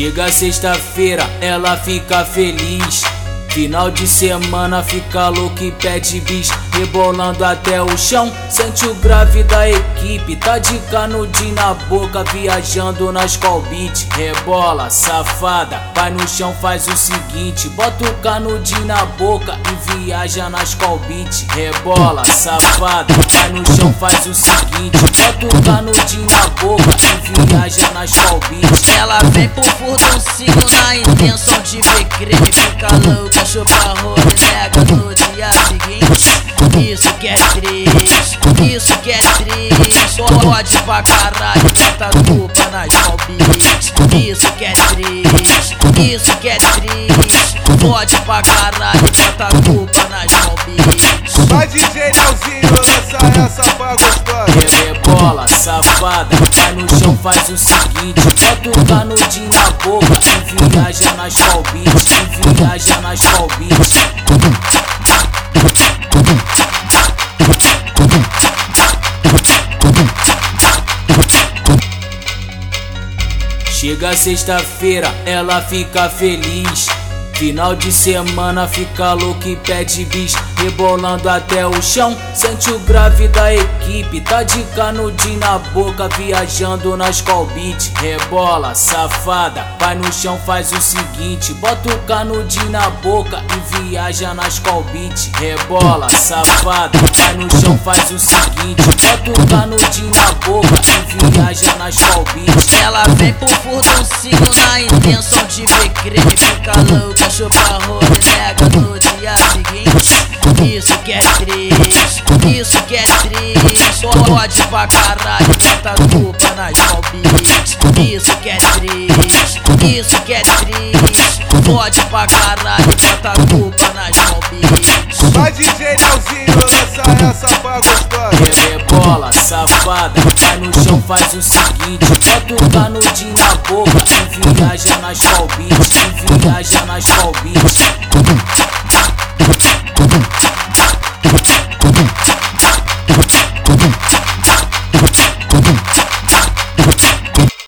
Chega sexta-feira, ela fica feliz. Final de semana fica louco e pede bis. Rebolando até o chão, sente o grave da equipe. Tá de canudinho na boca, viajando na Skull Beat Rebola, safada, vai no chão, faz o seguinte. Bota o canudinho na boca e viaja na Skull Beat Rebola, safada, vai no chão, faz o seguinte. Bota o canudinho na boca e viaja na Skull Beat Ela vem pro furduncinho na intenção de ver creme Fica louca chupa rola nega no dia seguinte. Isso que é triste, isso que é triste. Pode pra caralho, bota culpa nas palpites. Isso que é triste, isso que é triste. Pode pra caralho, bota culpa nas palpites. Vai DJ Leozinho, lança essa Rebola, safada, vai no chão, faz o seguinte Bota o canudinho na boca e viaja nas palpites E viaja nas palpites Chega sexta-feira, ela fica feliz. Final de semana fica louco e pede bis Rebolando até o chão, sente o grave da equipe Tá de canudinho na boca, viajando na Skull Beat. Rebola, safada, vai no chão, faz o seguinte Bota o canudinho na boca e viaja na Skull Beat. Rebola, safada, vai no chão, faz o seguinte Bota o canudinho na boca e viaja na Skull Beat Ela vem pro furduncinho na intenção de ver creme Fica louca, chupa rola nega no dia seguinte. Isso que é triste, isso que é triste. Pode pra caralho, bota culpa nas palpites. Isso que é triste, isso que é triste. Pode pra caralho, bota a bola, safada. Vai no chão, faz o seguinte: bota o canudinho na boca e viaja nas palbites, e viaja nas palbites. Thank